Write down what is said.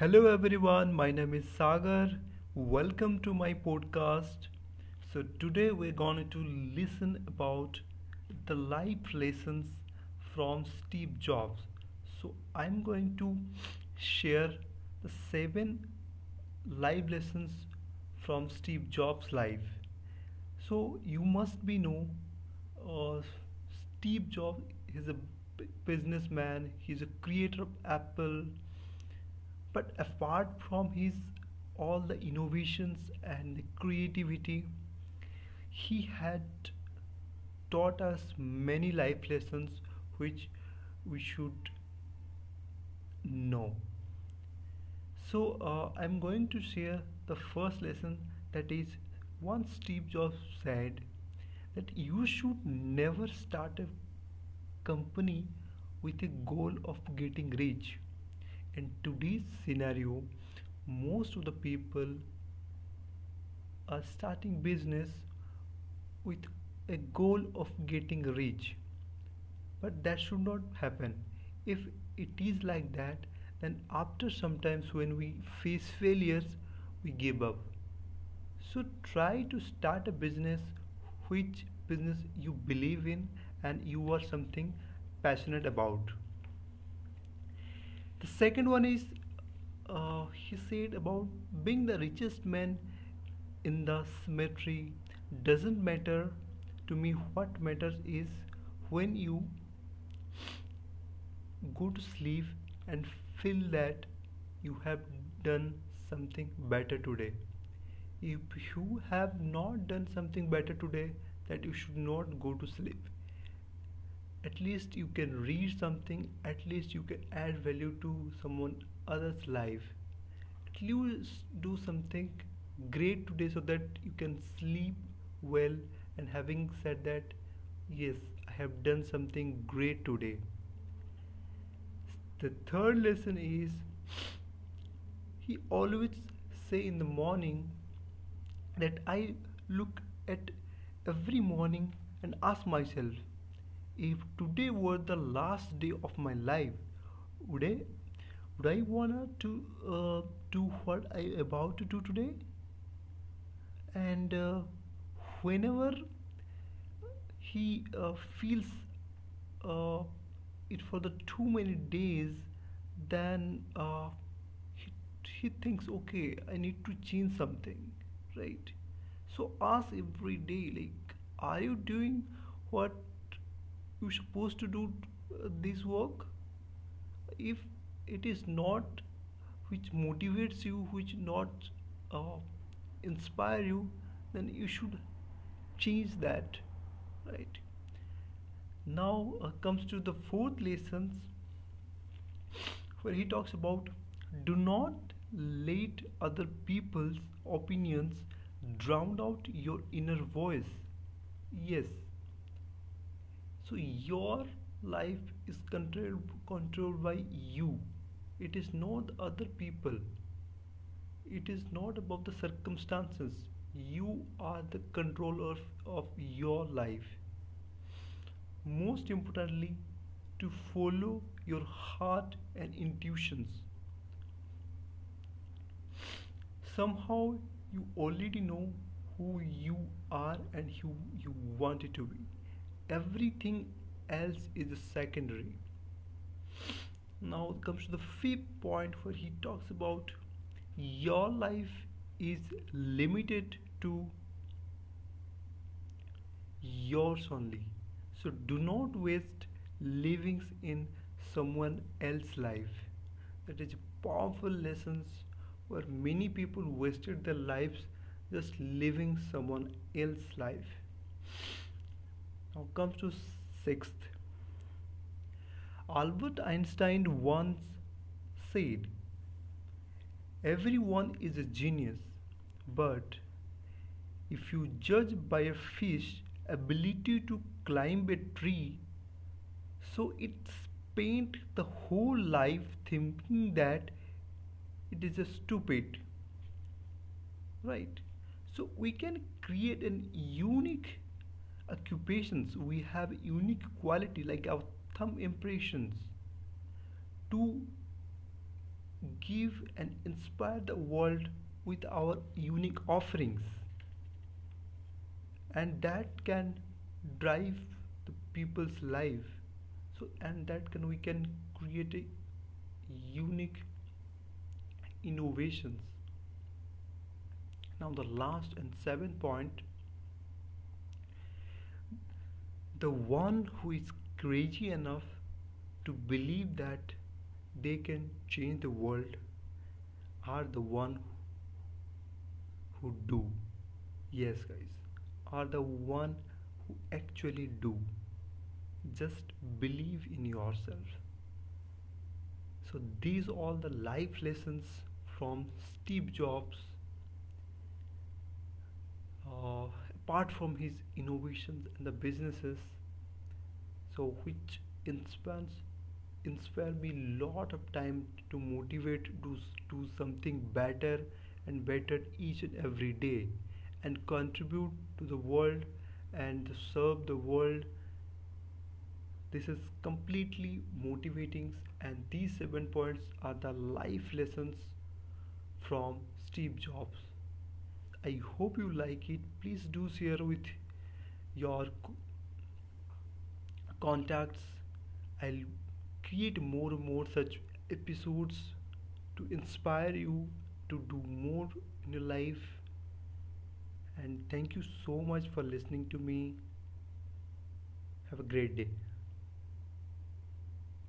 Hello everyone, my name is Sagar. Welcome to my podcast. So today we're going to listen about the life lessons from Steve Jobs. So I'm going to share the seven life lessons from Steve Jobs' life. So you must be know uh, Steve Jobs is a businessman. He's a creator of Apple, but apart from his all the innovations and the creativity, he had taught us many life lessons which we should know. So uh, I'm going to share the first lesson that is once Steve Jobs said that you should never start a company with a goal of getting rich. In today's scenario, most of the people are starting business with a goal of getting rich. But that should not happen. If it is like that then after sometimes when we face failures we give up. So try to start a business which business you believe in and you are something passionate about the second one is uh, he said about being the richest man in the cemetery doesn't matter to me. What matters is when you go to sleep and feel that you have done something better today. If you have not done something better today that you should not go to sleep at least you can read something at least you can add value to someone else's life. At least do something great today so that you can sleep well. And having said that yes i have done something great today. The third lesson is he always say in the morning that I look at every morning and ask myself if today were the last day of my life would I would I wanna to uh, do what I about to do today? And uh, whenever he uh, feels uh, it for the too many days then uh, he, he thinks okay i need to change something right? So ask every day like are you doing what you're supposed to do uh, this work? If it is not which motivates you which not uh, inspire you then you should change that right? Now uh, comes to the fourth lessons where he talks about do not let other people's opinions drown out your inner voice. Yes so your life is controlled controlled by you. It is not other people. It is not about the circumstances. You are the controller of, of your life. Most importantly to follow your heart and intuitions. Somehow you already know who you are and who you want it to be everything else is secondary now comes to the fifth point where he talks about your life is limited to yours only so do not waste livings in someone else's life. That is powerful lessons where many people wasted their lives just living someone else's life. Now comes to sixth. Albert Einstein once said, Everyone is a genius, but if you judge by a fish ability to climb a tree so it spent the whole life thinking that it is a stupid right so we can create an unique occupations we have unique quality like our thumb impressions to give and inspire the world with our unique offerings. And that can drive the people's life. So and that can we can create a unique innovations. Now the last and seventh point the one who is crazy enough to believe that they can change the world are the one who do. Yes guys. Are the one who actually do. Just believe in yourself. So these all the life lessons from steve jobs uh, apart from his innovations and the businesses so which inspires inspire me lot of time to motivate to do something better and better each and every day and contribute to the world and serve the world. This is completely motivating and these seven points are the life lessons from steve jobs I hope you like it. Please do share with your contacts. I'll create more and more such episodes to inspire you to do more in your life. And thank you so much for listening to me. Have a great day.